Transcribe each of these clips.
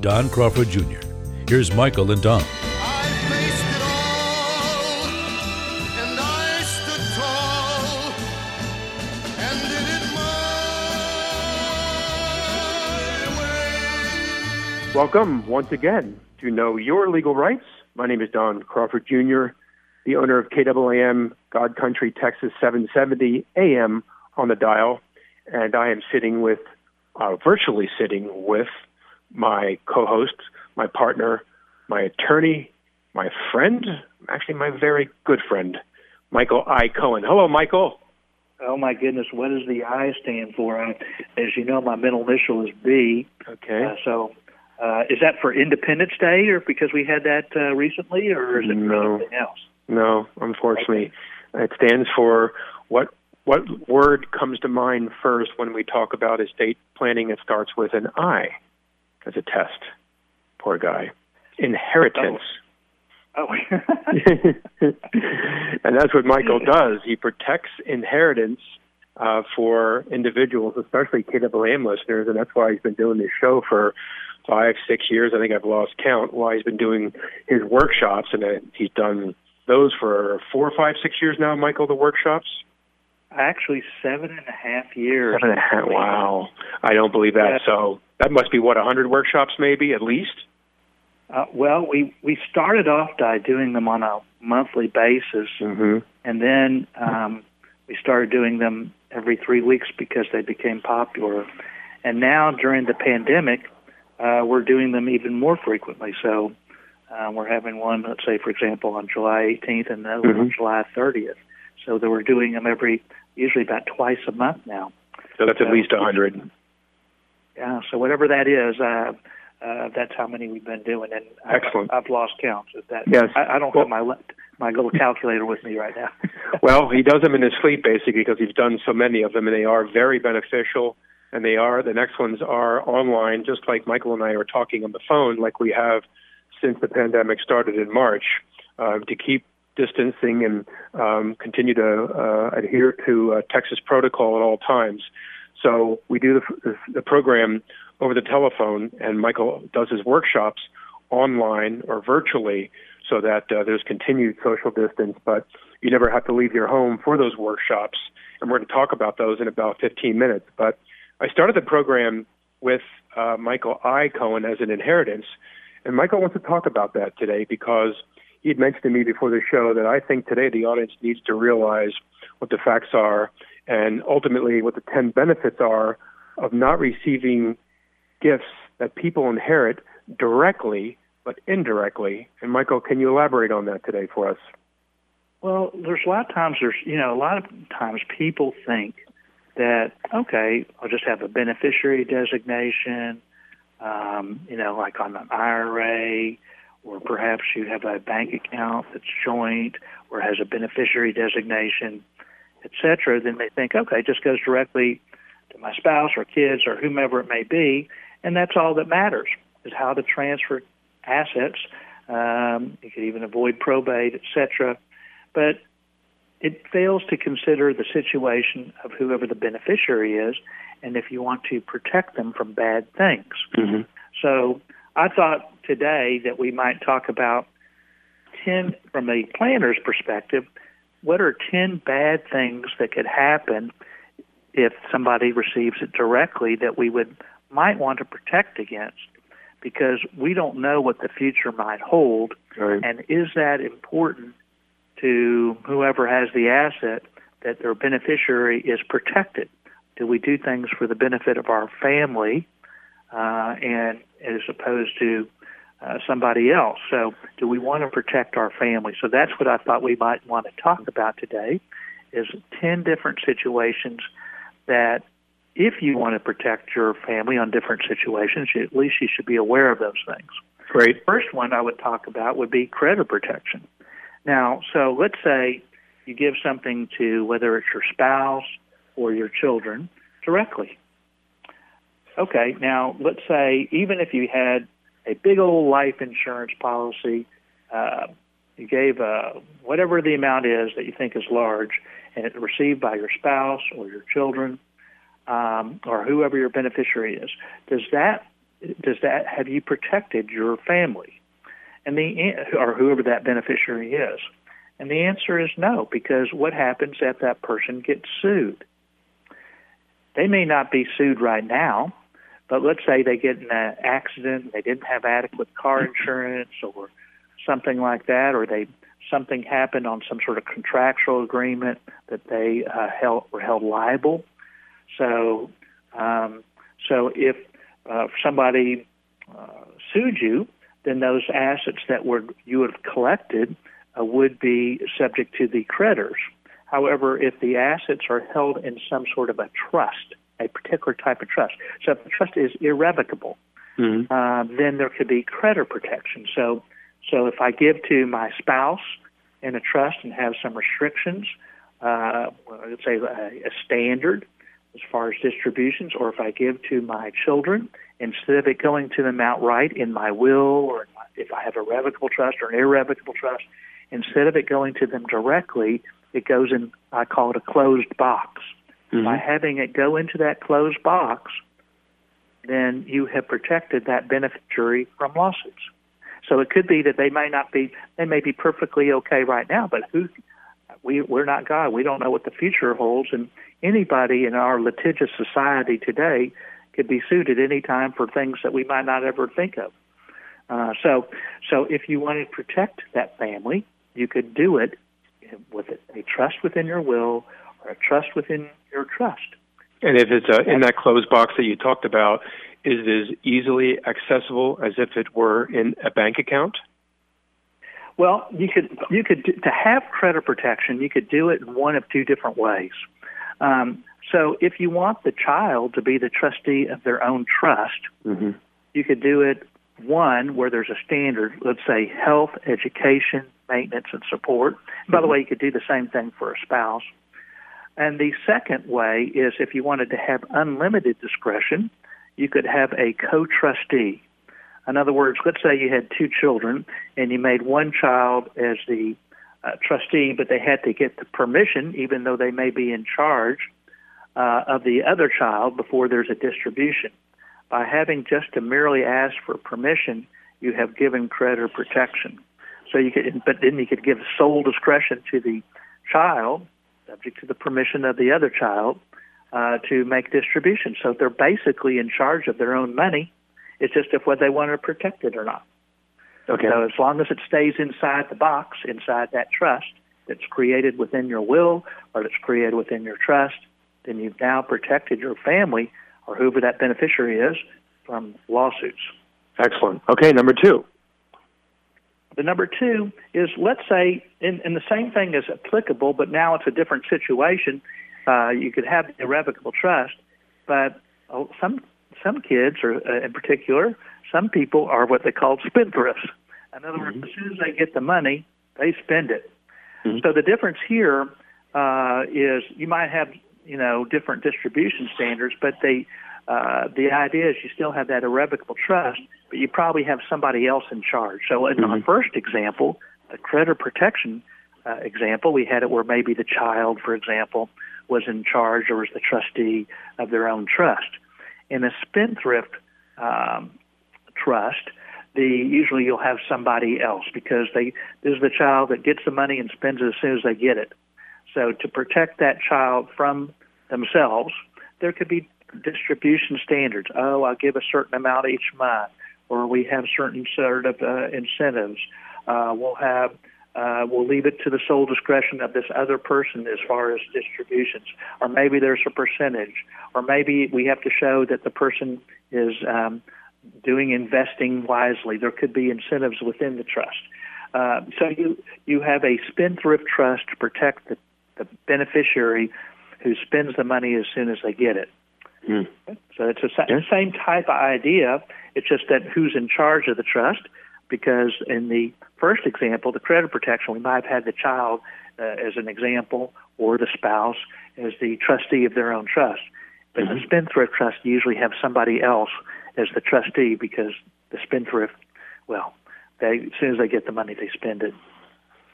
Don Crawford Jr. Here's Michael and Don. Welcome once again to Know Your Legal Rights. My name is Don Crawford Jr., the owner of KAAM God Country Texas 770 AM on the dial, and I am sitting with, uh, virtually sitting with my co-host, my partner, my attorney, my friend, actually my very good friend, Michael I. Cohen. Hello, Michael. Oh my goodness, what does the I stand for? I, as you know, my middle initial is B. Okay. Uh, so, uh, is that for Independence Day, or because we had that uh, recently, or is it No. something else? No, unfortunately, it stands for what what word comes to mind first when we talk about estate planning? It starts with an I as a test. Poor guy. Inheritance. Oh, and that's what Michael does. He protects inheritance uh, for individuals, especially KAAM listeners, and that's why he's been doing this show for five, six years. I think I've lost count. Why he's been doing his workshops, and uh, he's done those for four, five, six years now. Michael, the workshops. actually, seven and a half years. Seven and a half. Wow, I don't believe that. Yeah. So that must be what 100 workshops maybe at least? Uh, well we we started off by doing them on a monthly basis. Mm-hmm. and then um, we started doing them every three weeks because they became popular. And now during the pandemic uh, we're doing them even more frequently. So uh, we're having one let's say for example on july 18th and another mm-hmm. on july 30th so that we're doing them every usually about twice a month now. So that's so, at least 100 yeah, so whatever that is, uh, uh, that's how many we've been doing, and Excellent. I, I've, lost count At that. Yes, I, I don't well, have my my little calculator with me right now. well, he does them in his sleep basically because he's done so many of them, and they are very beneficial. And they are the next ones are online, just like Michael and I are talking on the phone, like we have since the pandemic started in March, uh, to keep distancing and um, continue to uh, adhere to uh, Texas protocol at all times. So we do the, the program over the telephone, and Michael does his workshops online or virtually so that uh, there's continued social distance, but you never have to leave your home for those workshops. And we're going to talk about those in about 15 minutes. But I started the program with uh, Michael I. Cohen as an inheritance. And Michael wants to talk about that today because he had mentioned to me before the show that I think today the audience needs to realize what the facts are and ultimately what the 10 benefits are of not receiving gifts that people inherit directly but indirectly. And Michael, can you elaborate on that today for us? Well, there's a lot of times there's you know a lot of times people think that okay, I'll just have a beneficiary designation, um, you know, like on an IRA, or perhaps you have a bank account that's joint or has a beneficiary designation, et cetera. Then they think okay, it just goes directly to my spouse or kids or whomever it may be, and that's all that matters is how to transfer assets. Um, you could even avoid probate, et cetera but it fails to consider the situation of whoever the beneficiary is and if you want to protect them from bad things. Mm-hmm. So I thought today that we might talk about 10, from a planner's perspective, what are 10 bad things that could happen if somebody receives it directly that we would might want to protect against because we don't know what the future might hold Right. and is that important to whoever has the asset that their beneficiary is protected? Do we do things for the benefit of our family, uh, and as opposed to uh, somebody else? So, do we want to protect our family? So that's what I thought we might want to talk about today: is ten different situations that, if you want to protect your family on different situations, you, at least you should be aware of those things. Great. First one I would talk about would be credit protection. Now, so let's say you give something to whether it's your spouse or your children directly. Okay, now let's say even if you had a big old life insurance policy, uh, you gave uh, whatever the amount is that you think is large, and it's received by your spouse or your children um, or whoever your beneficiary is. Does that does that have you protected your family and the or whoever that beneficiary is? And the answer is no, because what happens if that person gets sued? They may not be sued right now, but let's say they get in an accident, they didn't have adequate car insurance or something like that, or they something happened on some sort of contractual agreement that they uh, held, were held liable. So, um, so if uh, somebody uh, sued you, then those assets that were you would have collected uh, would be subject to the creditors. However, if the assets are held in some sort of a trust, a particular type of trust, so if the trust is irrevocable, mm-hmm. uh, then there could be creditor protection. So, so if I give to my spouse in a trust and have some restrictions, uh, let's say a, a standard as far as distributions, or if I give to my children, instead of it going to them outright in my will, or if I have a revocable trust or an irrevocable trust, instead of it going to them directly, it goes in, I call it a closed box. Mm-hmm. By having it go into that closed box, then you have protected that beneficiary from lawsuits. So it could be that they may not be, they may be perfectly okay right now, but who, we, we're not God. We don't know what the future holds. And anybody in our litigious society today could be sued at any time for things that we might not ever think of. Uh, so, so if you want to protect that family, you could do it with a trust within your will trust within your trust. And if it's uh, in that closed box that you talked about, is it as easily accessible as if it were in a bank account? Well, you could you could to have credit protection. You could do it in one of two different ways. Um, so, if you want the child to be the trustee of their own trust, mm-hmm. you could do it one where there's a standard. Let's say health, education, maintenance, and support. Mm-hmm. By the mm-hmm. way, you could do the same thing for a spouse. And the second way is if you wanted to have unlimited discretion, you could have a co trustee. In other words, let's say you had two children and you made one child as the uh, trustee, but they had to get the permission, even though they may be in charge uh, of the other child before there's a distribution. By having just to merely ask for permission, you have given creditor protection. So you could, but then you could give sole discretion to the child, subject to the permission of the other child, uh, to make distributions. So they're basically in charge of their own money. It's just if whether they want to protect it or not. Okay. So as long as it stays inside the box, inside that trust that's created within your will or that's created within your trust, then you've now protected your family or whoever that beneficiary is from lawsuits. Excellent. Okay, number two. The number two is let's say, and, and the same thing is applicable, but now it's a different situation. Uh, you could have the irrevocable trust, but oh, some some kids, or uh, in particular, some people are what they call spendthrifts. In other mm-hmm. words, as soon as they get the money, they spend it. Mm-hmm. So the difference here uh, is you might have you know different distribution standards, but they uh, the idea is you still have that irrevocable trust, but you probably have somebody else in charge. So in mm-hmm. our first example, the creditor protection uh, example, we had it where maybe the child, for example, was in charge or was the trustee of their own trust. In a spendthrift um, trust, the usually you'll have somebody else because they this is the child that gets the money and spends it as soon as they get it. So to protect that child from themselves, there could be distribution standards. Oh, I'll give a certain amount each month, or we have certain sort of uh, incentives. Uh, we'll have uh, we'll leave it to the sole discretion of this other person as far as distributions, or maybe there's a percentage, or maybe we have to show that the person is um, doing investing wisely. There could be incentives within the trust. Uh, so you you have a spendthrift trust to protect the, the beneficiary who spends the money as soon as they get it. Mm. So it's the yeah. same type of idea. It's just that who's in charge of the trust. because in the first example, the credit protection, we might have had the child uh, as an example or the spouse as the trustee of their own trust. But mm-hmm. the spendthrift trust usually have somebody else as the trustee because the spendthrift, well, they as soon as they get the money, they spend it.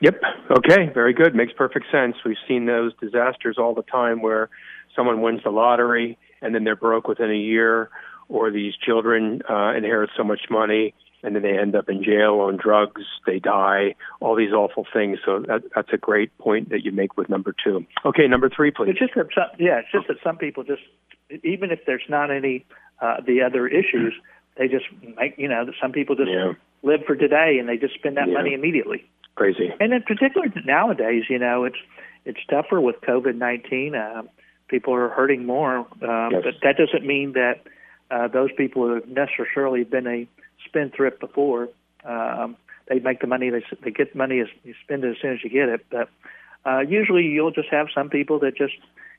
Yep. Okay. Very good. Makes perfect sense. We've seen those disasters all the time where someone wins the lottery and then they're broke within a year, or these children uh, inherit so much money and then they end up in jail on drugs, they die, all these awful things. So that, that's a great point that you make with number two. Okay, number three, please. It's just that some, yeah, it's just that some people just, even if there's not any uh, the other issues, they just make you know some people just yeah. live for today and they just spend that yeah. money immediately. Crazy. And in particular nowadays, you know, it's it's tougher with COVID nineteen. Uh, people are hurting more, uh, yes. but that doesn't mean that uh, those people have necessarily been a spendthrift before. Um, they make the money, they they get money as you spend it as soon as you get it. But uh, usually, you'll just have some people that just,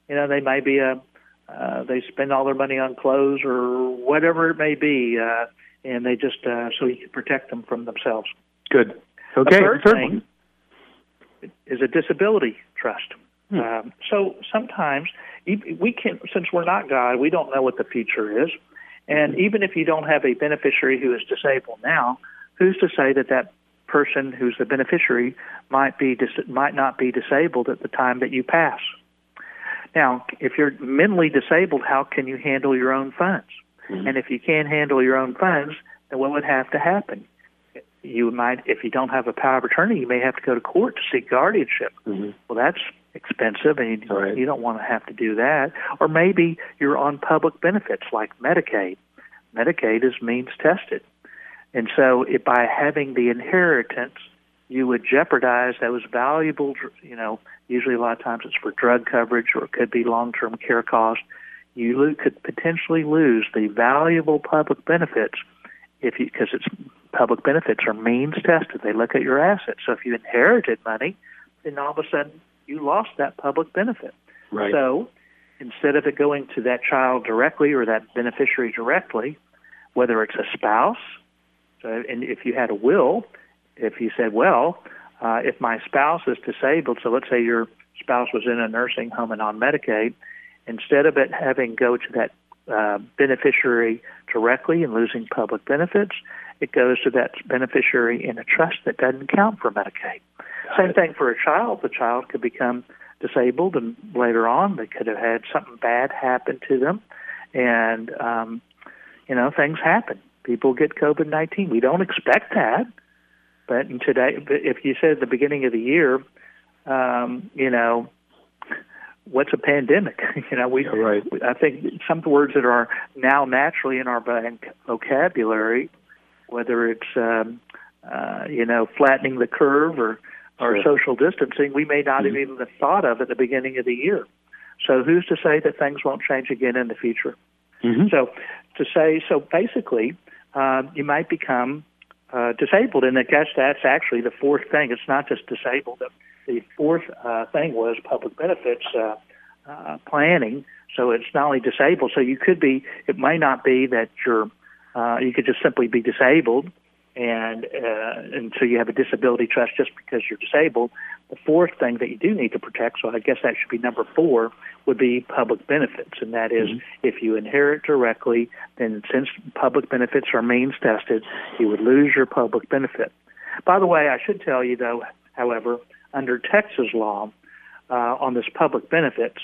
you know, they may be a uh, they spend all their money on clothes or whatever it may be, uh, and they just uh, so you can protect them from themselves. Good. Okay. The third, thing is a disability trust. Hmm. Um, so sometimes we can, since we're not God, we don't know what the future is. And even if you don't have a beneficiary who is disabled now, who's to say that that person who's the beneficiary might be dis- might not be disabled at the time that you pass? Now, if you're mentally disabled, how can you handle your own funds? Mm-hmm. And if you can't handle your own funds, then what would have to happen? You might, if you don't have a power of attorney, you may have to go to court to seek guardianship. Mm-hmm. Well, that's expensive, and you, right. you don't want to have to do that. Or maybe you're on public benefits like Medicaid. Medicaid is means tested, and so if by having the inheritance, you would jeopardize those valuable, you know, usually a lot of times it's for drug coverage or it could be long-term care costs. You could potentially lose the valuable public benefits if you because it's public benefits are means tested. They look at your assets. So if you inherited money, then all of a sudden you lost that public benefit. Right. So instead of it going to that child directly or that beneficiary directly, whether it's a spouse, so, and if you had a will, if you said, well, uh, if my spouse is disabled, so let's say your spouse was in a nursing home and on Medicaid, instead of it having go to that uh, beneficiary directly and losing public benefits, it goes to that beneficiary in a trust that doesn't count for Medicaid. Got Same it. thing for a child. The child could become disabled, and later on they could have had something bad happen to them, and um, you know things happen. People get COVID nineteen. We don't expect that, but today, if you said at the beginning of the year, um, you know, what's a pandemic? you know, we. right. I think some of the words that are now naturally in our bank vocabulary, whether it's um, uh, you know flattening the curve or or sure. social distancing, we may not mm-hmm. have even thought of at the beginning of the year. So who's to say that things won't change again in the future? Mm-hmm. So to say so, basically, uh, you might become uh, disabled, and I guess that's actually the fourth thing. It's not just disabled. The, the fourth uh, thing was public benefits uh, uh, planning. So it's not only disabled. So you could be. It may not be that you're. Uh, you could just simply be disabled, and uh, and so you have a disability trust just because you're disabled. The fourth thing that you do need to protect, so I guess that should be number four, would be public benefits, and that is, mm-hmm. if you inherit directly, then since public benefits are means tested, you would lose your public benefit. By the way, I should tell you though, however, under Texas law uh, on this public benefits,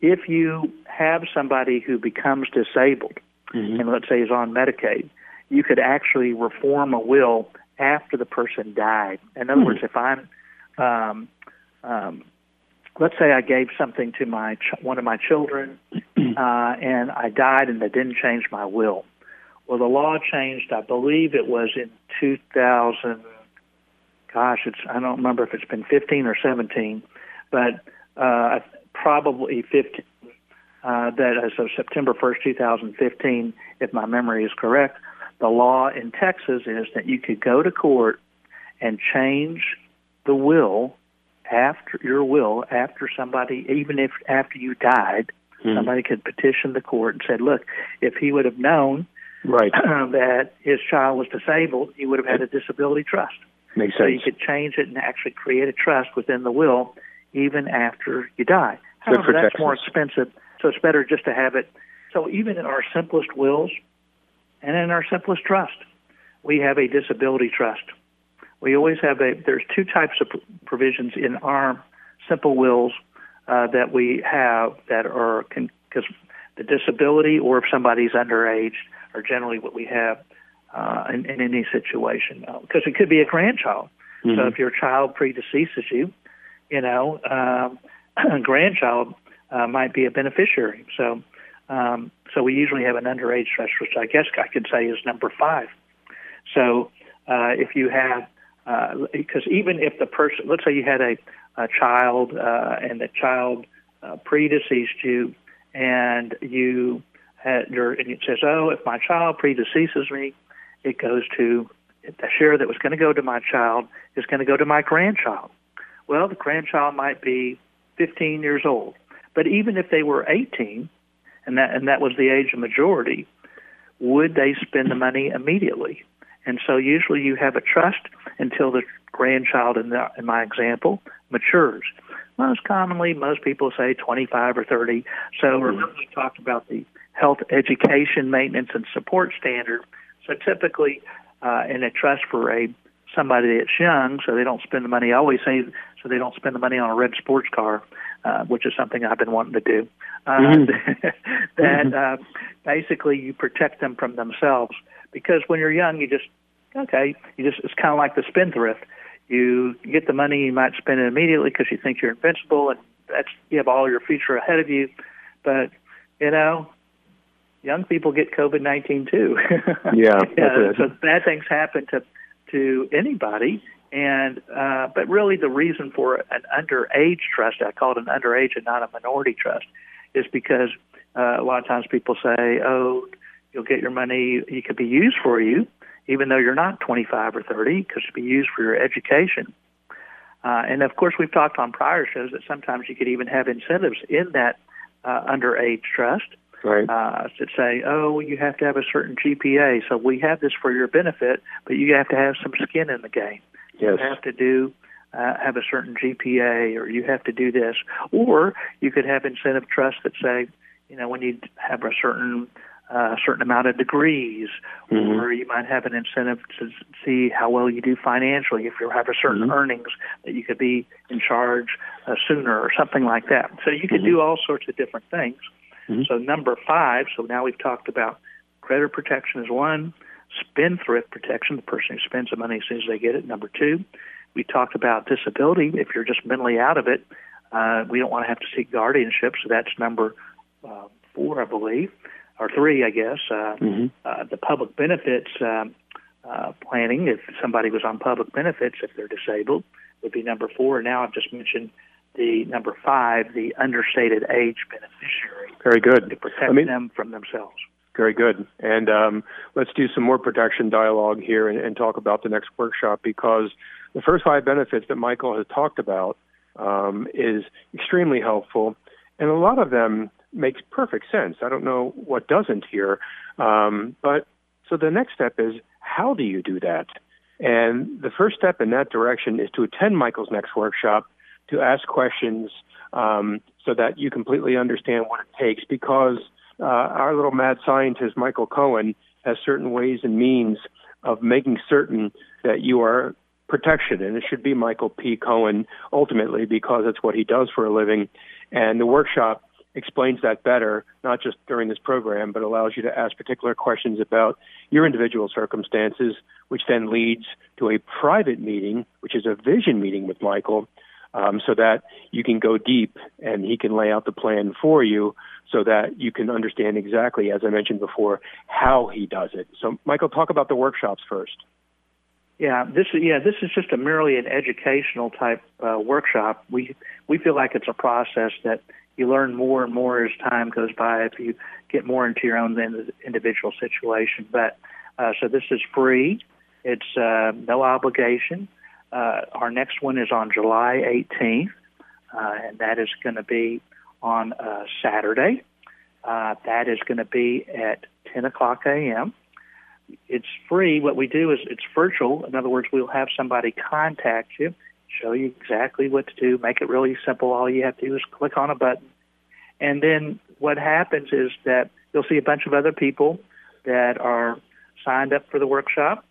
if you have somebody who becomes disabled, mm-hmm. and let's say is on Medicaid, you could actually reform a will after the person died. In other mm-hmm. words, if I'm um, um, let's say I gave something to my ch- one of my children, uh, and I died, and they didn't change my will. Well, the law changed. I believe it was in 2000. Gosh, it's I don't remember if it's been 15 or 17, but uh, probably 15. Uh, that as of September 1st, 2015, if my memory is correct, the law in Texas is that you could go to court and change the will after your will after somebody even if after you died mm-hmm. somebody could petition the court and said look if he would have known right. that his child was disabled, he would have had a disability trust. Makes sense. So you could change it and actually create a trust within the will even after you die. However, that's more expensive, so it's better just to have it. So even in our simplest wills and in our simplest trust, we have a disability trust. We always have a. There's two types of provisions in our simple wills uh, that we have that are because the disability or if somebody's underage are generally what we have uh, in, in any situation because it could be a grandchild. So Mhm. if your child predeceases you, you know, um, a grandchild uh, might be a beneficiary. So, um, so we usually have an underage trust, which I guess I could say is number five. So, uh, if you have, because even if the person, let's say you had a, a child uh, and the child uh, predeceased you, and you had, your, and it says, oh, if my child predeceases me, it goes to the share that was going to go to my child is going to go to my grandchild. Well, the grandchild might be 15 years old, but even if they were 18, and that and that was the age of majority, would they spend the money immediately? And so usually you have a trust until the grandchild, in, the, in my example, matures. Most commonly, most people say 25 or 30. So remember we talked about the health, education, maintenance, and support standard. So typically, uh, in a trust for a somebody that's young, so they don't spend the money. I always say so they don't spend the money on a red sports car, uh, which is something I've been wanting to do. Uh, Mhm. that uh, basically you protect them from themselves because when you're young, you just okay, you just it's kind of like the spendthrift. You get the money, you might spend it immediately because you think you're invincible and that's you have all your future ahead of you, but you know young people get COVID nineteen too. Yeah, yeah. So bad things happen to to anybody, and uh, but really the reason for an underage trust, I call it an underage and not a minority trust, is because uh, a lot of times people say, oh, you'll get your money, it could be used for you, even though you're not 25 or 30, because it could be used for your education. Uh, and of course, we've talked on prior shows that sometimes you could even have incentives in that uh, underage trust Right. uh, that say, oh, you have to have a certain GPA. So we have this for your benefit, but you have to have some skin in the game. yes. You have to do uh, have a certain GPA, or you have to do this, or you could have incentive trusts that say, you know, need to have a certain uh, certain amount of degrees, Mhm. or you might have an incentive to see how well you do financially. If you have a certain Mhm. earnings, that you could be in charge uh, sooner, or something like that. So you could Mhm. do all sorts of different things. Mhm. So number five. So now we've talked about credit protection is one, spendthrift protection, the person who spends the money as soon as they get it. Number two, we talked about disability. If you're just mentally out of it, uh, we don't want to have to seek guardianship. So that's number uh, four, I believe, or three, I guess. Uh, Mhm. uh, the public benefits um, uh, planning, if somebody was on public benefits, if they're disabled, would be number four. Now I've just mentioned the number five, the understated age beneficiary, Very good. to protect I mean- them from themselves. Very good. And um, let's do some more protection dialogue here and, and talk about the next workshop because the first five benefits that Michael has talked about um, is extremely helpful, and a lot of them makes perfect sense. I don't know what doesn't here, um, but so the next step is how do you do that? And the first step in that direction is to attend Michael's next workshop to ask questions um, so that you completely understand what it takes because uh, our little mad scientist Michael Cohen has certain ways and means of making certain that you are protection, and it should be Michael P. Cohen ultimately because it's what he does for a living. And the workshop explains that better, not just during this program, but allows you to ask particular questions about your individual circumstances, which then leads to a private meeting, which is a vision meeting with Michael, um, so that you can go deep and he can lay out the plan for you so that you can understand exactly, as I mentioned before, how he does it. So, Michael, talk about the workshops first. Yeah, this is yeah, this is just a merely an educational type uh, workshop. We we feel like it's a process that you learn more and more as time goes by if you get more into your own in- individual situation. But uh, so this is free. It's uh, no obligation. Uh, our next one is on July 18th, uh, and that is going to be on uh, Saturday. Uh, that is going to be at 10 o'clock a.m. it's free. What we do is it's virtual. In other words, we'll have somebody contact you, show you exactly what to do, make it really simple. All you have to do is click on a button. And then what happens is that you'll see a bunch of other people that are signed up for the workshop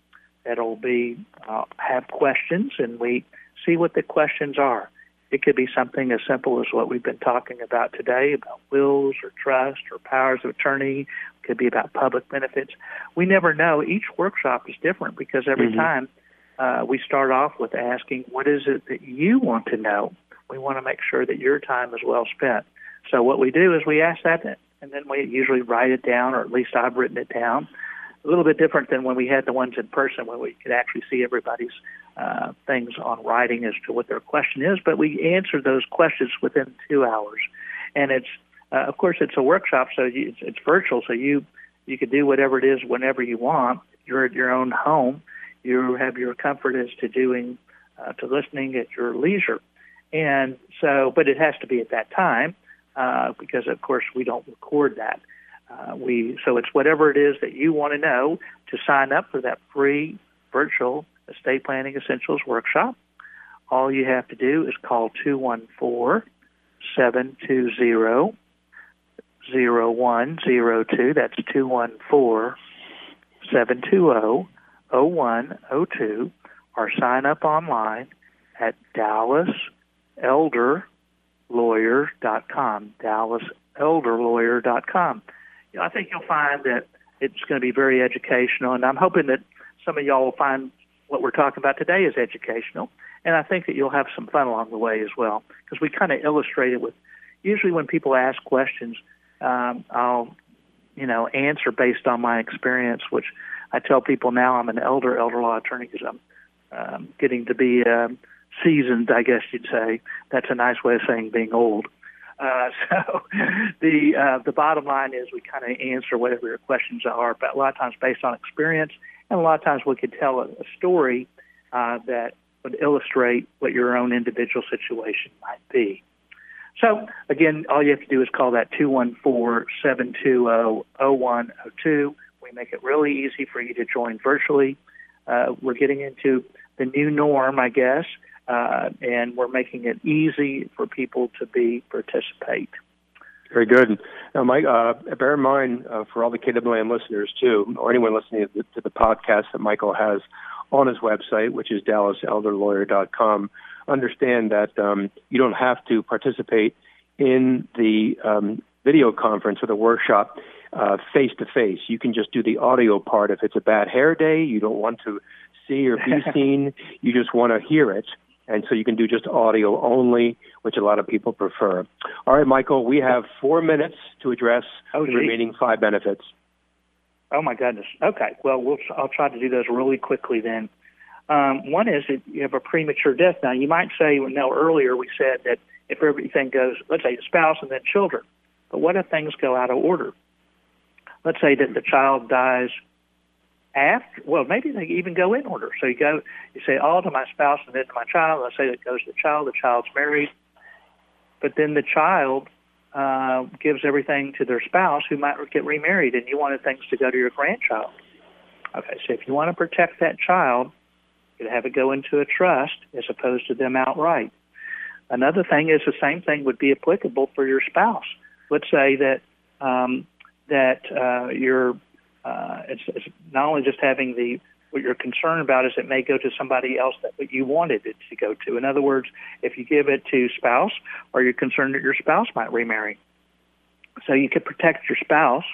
that'll be uh, have questions, and we see what the questions are. It could be something as simple as what we've been talking about today about wills or trust or powers of attorney. It could be about public benefits. We never know. Each workshop is different because every mm-hmm. time uh, we start off with asking, What is it that you want to know? We want to make sure that your time is well spent. So, what we do is we ask that, and then we usually write it down, or at least I've written it down a little bit different than when we had the ones in person when we could actually see everybody's uh, things on writing as to what their question is. But we answer those questions within two hours, and it's uh, of course it's a workshop, so you, it's, it's virtual, so you you can do whatever it is whenever you want. You're at your own home. You have your comfort as to doing uh, to listening at your leisure, and so but it has to be at that time uh, because of course we don't record that. Uh, we so it's whatever it is that you want to know to sign up for that free virtual estate planning essentials workshop. All you have to do is call 214 720 0102. That's 214 720 0102 or sign up online at dallaselderlawyer.com. dallaselderlawyer.com you know, I think you'll find that it's going to be very educational, and I'm hoping that some of y'all will find what we're talking about today is educational, and I think that you'll have some fun along the way as well because we kind of illustrate it with. Usually, when people ask questions, um, I'll, you know, answer based on my experience, which I tell people now I'm an elder elder law attorney because I'm um, getting to be um, seasoned, I guess you'd say. That's a nice way of saying being old. Uh, so the uh, the bottom line is we kind of answer whatever your questions are, but a lot of times based on experience, and a lot of times we could tell a, a story uh, that would illustrate what your own individual situation might be. So again, all you have to do is call that 214-720-0102. We make it really easy for you to join virtually. Uh, we're getting into the new norm, I guess, uh, and we're making it easy for people to be participate. Very good. Now, Mike, uh, bear in mind uh, for all the KWN listeners too, or anyone listening to the, to the, podcast that Michael has on his website, which is dallaselderlawyer.com. Understand that um, you don't have to participate in the um, video conference or the workshop face to face. You can just do the audio part. If it's a bad hair day, you don't want to see or be seen, you just want to hear it and so you can do just audio only, which a lot of people prefer. All right, Michael, we have four minutes to address oh, the remaining five benefits. Oh my goodness. Okay. Well, we'll I'll try to do those really quickly then. Um, one is that you have a premature death. Now, you might say, well, no, earlier we said that if everything goes, let's say spouse and then children, but what if things go out of order? Let's say that the child dies after, well, maybe they even go in order. So you go, you say all to my spouse and then to my child. I say it goes to the child. The child's married, but then the child uh, gives everything to their spouse who might get remarried, and you wanted things to go to your grandchild. Okay, so if you want to protect that child, you have it go into a trust as opposed to them outright. Another thing is the same thing would be applicable for your spouse. Let's say that um, that uh, your uh, it's, it's not only just having the what you're concerned about is it may go to somebody else that you wanted it to go to. In other words, if you give it to spouse, or you're concerned that your spouse might remarry, so you could protect your spouse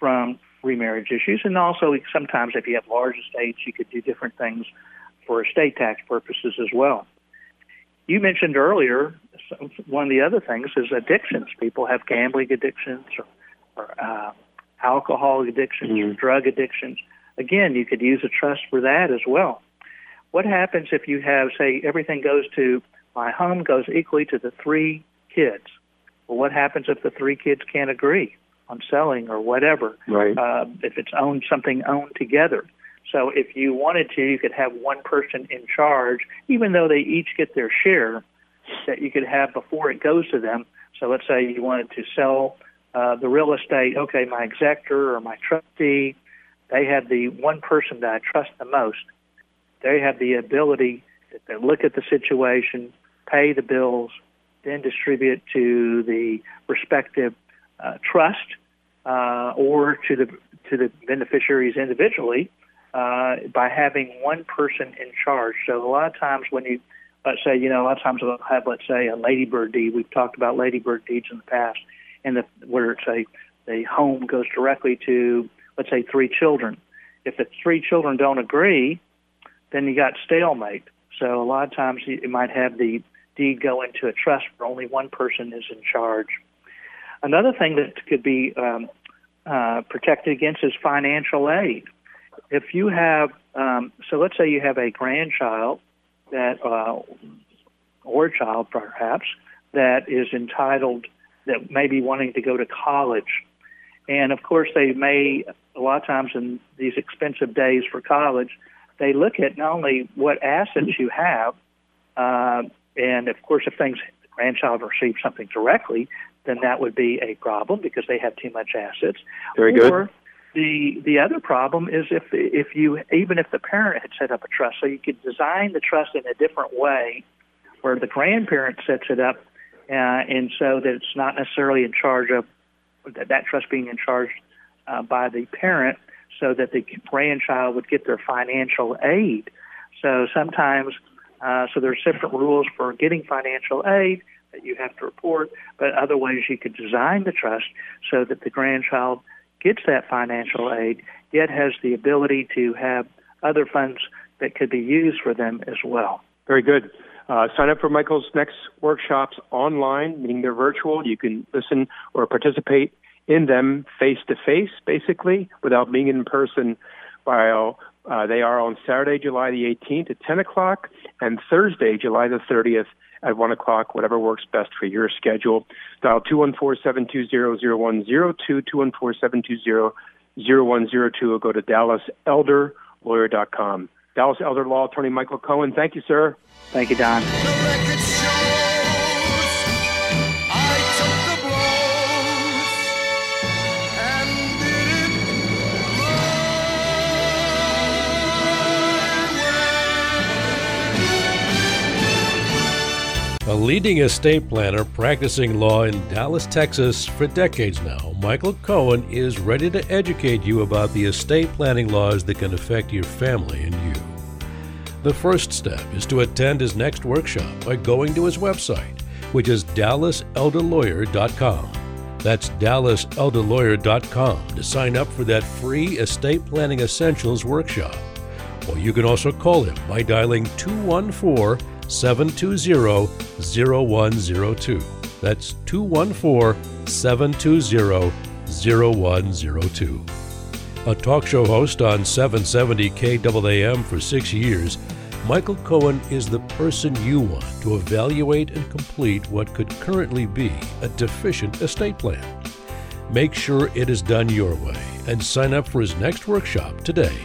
from remarriage issues, and also sometimes if you have large estates, you could do different things for estate tax purposes as well. You mentioned earlier one of the other things is addictions. People have gambling addictions or, or uh, alcohol addictions mm-hmm. or drug addictions. Again, you could use a trust for that as well. What happens if you have, say, everything goes to my home goes equally to the three kids? Well, what happens if the three kids can't agree on selling or whatever? Right. Uh, if it's owned something owned together. So if you wanted to, you could have one person in charge, even though they each get their share that you could have before it goes to them. So let's say you wanted to sell uh, the real estate, okay, my executor or my trustee they have the one person that I trust the most. They have the ability to look at the situation, pay the bills, then distribute to the respective uh, trust uh, or to the to the beneficiaries individually uh, by having one person in charge. So a lot of times when you let's say you know a lot of times we'll have let's say a ladybird deed. We've talked about ladybird deeds in the past, and the, where it's a the home goes directly to let's say three children. If the three children don't agree, then you got stalemate. So a lot of times you might have the deed go into a trust where only one person is in charge. Another thing that could be um, uh, protected against is financial aid. If you have, um, so let's say you have a grandchild that, uh, or child perhaps, that is entitled, that may be wanting to go to college. And of course, they may, a lot of times in these expensive days for college, they look at not only what assets you have, uh, and of course, if things the grandchild receives something directly, then that would be a problem because they have too much assets. Very good. Or the the other problem is if if you even if the parent had set up a trust, so you could design the trust in a different way, where the grandparent sets it up, uh, and so that it's not necessarily in charge of that, that trust being in charge uh, by the parent, so that the grandchild would get their financial aid. So sometimes, uh, so there's different rules for getting financial aid that you have to report, but other ways you could design the trust so that the grandchild gets that financial aid, yet has the ability to have other funds that could be used for them as well. Very good. Uh, sign up for Michael's next workshops online, meaning they're virtual. You can listen or participate in them face to face, basically, without being in person. While uh, they are on Saturday, July the 18th at 10 o'clock, and Thursday, July the 30th at 1 o'clock, whatever works best for your schedule. Dial 214-720-0102, 214-720-0102, or go to dallaselderlawyer.com. Dallas Elder Law Attorney Michael Cohen, thank you, sir. Thank you, Don. I took the blows. A leading estate planner practicing law in Dallas, Texas for decades now, Michael Cohen is ready to educate you about the estate planning laws that can affect your family and you. The first step is to attend his next workshop by going to his website, which is dallaselderlawyer.com. That's dallaselderlawyer.com to sign up for that free estate planning essentials workshop. Or you can also call him by dialing 214 720 0102. That's 214 720 0102. A talk show host on 770 KAAM for six years, Michael Cohen is the person you want to evaluate and complete what could currently be a deficient estate plan. Make sure it is done your way and sign up for his next workshop today